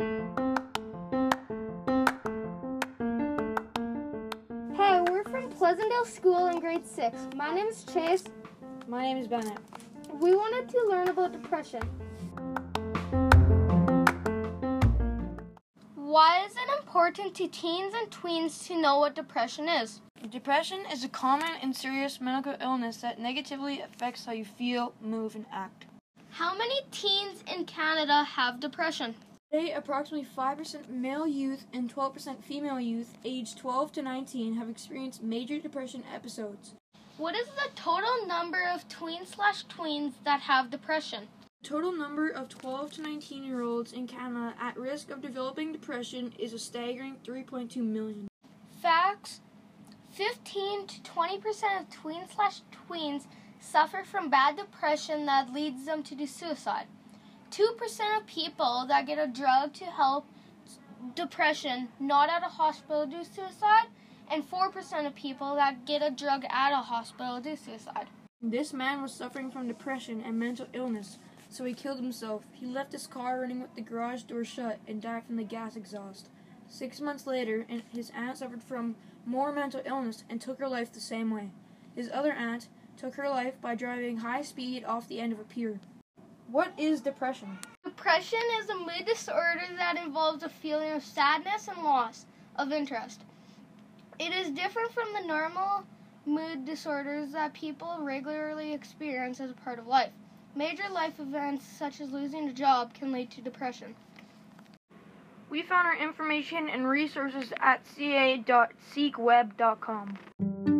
Hey, we're from Pleasantdale School in grade 6. My name is Chayse. My name is Bennett. We wanted to learn about depression. Why is it important to teens and tweens to know what depression is? Depression is a common and serious medical illness that negatively affects how you feel, move, and act. How many teens in Canada have depression? Today, approximately 5% male youth and 12% female youth aged 12 to 19 have experienced major depression episodes. What is the total number of tweens slash tweens that have depression? The total number of 12 to 19 year olds in Canada at risk of developing depression is a staggering 3.2 million. Facts 15 to 20% of tweens slash tweens suffer from bad depression that leads them to do suicide. 2% of people that get a drug to help depression not at a hospital do suicide, and 4% of people that get a drug at a hospital do suicide. This man was suffering from depression and mental illness, so he killed himself. He left his car running with the garage door shut and died from the gas exhaust. Six months later, his aunt suffered from more mental illness and took her life the same way. His other aunt took her life by driving high speed off the end of a pier. What is depression? Depression is a mood disorder that involves a feeling of sadness and loss of interest. It is different from the normal mood disorders that people regularly experience as a part of life. Major life events such as losing a job can lead to depression. We found our information and resources at ca.seekweb.com.